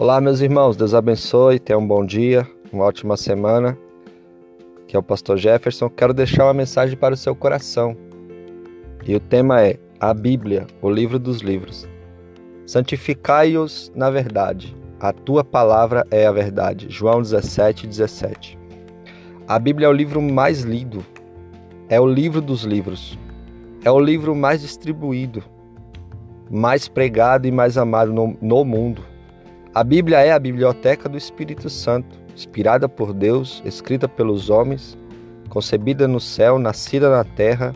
Olá, meus irmãos, Deus abençoe, tenha um bom dia, uma ótima semana. Que é o pastor Jefferson. Quero deixar uma mensagem para o seu coração. E o tema é a Bíblia, o livro dos livros. Santificai-os na verdade. A tua palavra é a verdade. João 17, 17. A Bíblia é o livro mais lido. É o livro dos livros. É o livro mais distribuído, mais pregado e mais amado no, no mundo. A Bíblia é a biblioteca do Espírito Santo, inspirada por Deus, escrita pelos homens, concebida no céu, nascida na terra,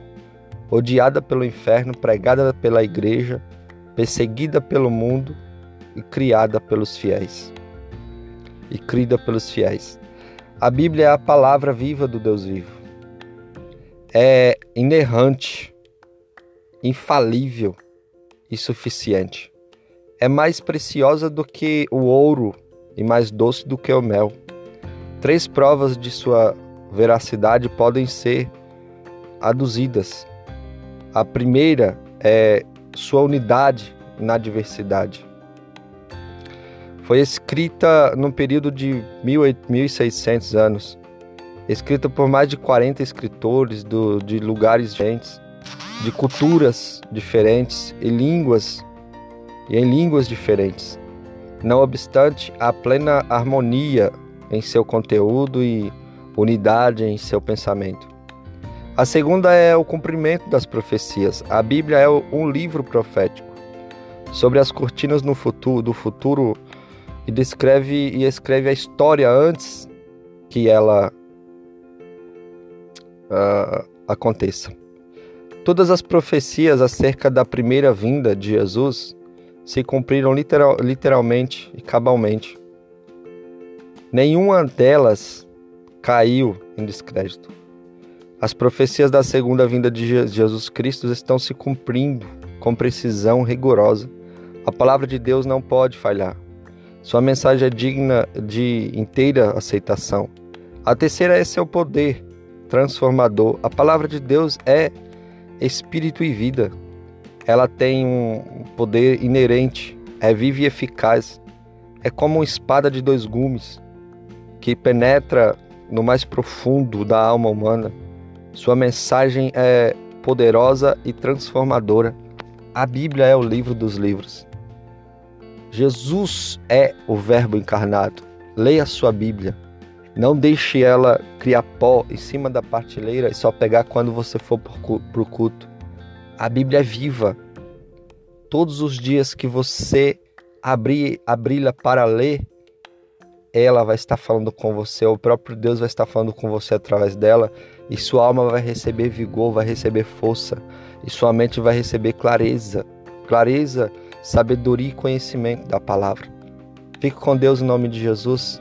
odiada pelo inferno, pregada pela igreja, perseguida pelo mundo e criada pelos fiéis. E crida pelos fiéis. A Bíblia é a palavra viva do Deus vivo. É inerrante, infalível e suficiente é mais preciosa do que o ouro e mais doce do que o mel. Três provas de sua veracidade podem ser aduzidas. A primeira é sua unidade na diversidade. Foi escrita num período de 1600 anos, escrita por mais de 40 escritores do, de lugares diferentes, de culturas diferentes e línguas e em línguas diferentes. Não obstante, há plena harmonia em seu conteúdo e unidade em seu pensamento. A segunda é o cumprimento das profecias. A Bíblia é um livro profético sobre as cortinas no futuro, do futuro e descreve e escreve a história antes que ela uh, aconteça. Todas as profecias acerca da primeira vinda de Jesus se cumpriram literal, literalmente e cabalmente. Nenhuma delas caiu em descrédito. As profecias da segunda vinda de Jesus Cristo estão se cumprindo com precisão rigorosa. A palavra de Deus não pode falhar. Sua mensagem é digna de inteira aceitação. A terceira é seu poder transformador. A palavra de Deus é espírito e vida ela tem um poder inerente, é viva e eficaz. É como uma espada de dois gumes que penetra no mais profundo da alma humana. Sua mensagem é poderosa e transformadora. A Bíblia é o livro dos livros. Jesus é o Verbo encarnado. Leia sua Bíblia. Não deixe ela criar pó em cima da partilheira e só pegar quando você for para o culto. A Bíblia é viva. Todos os dias que você abrir, abri-la para ler, ela vai estar falando com você, o próprio Deus vai estar falando com você através dela, e sua alma vai receber vigor, vai receber força, e sua mente vai receber clareza, clareza, sabedoria e conhecimento da palavra. Fique com Deus em nome de Jesus.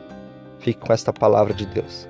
Fique com esta palavra de Deus.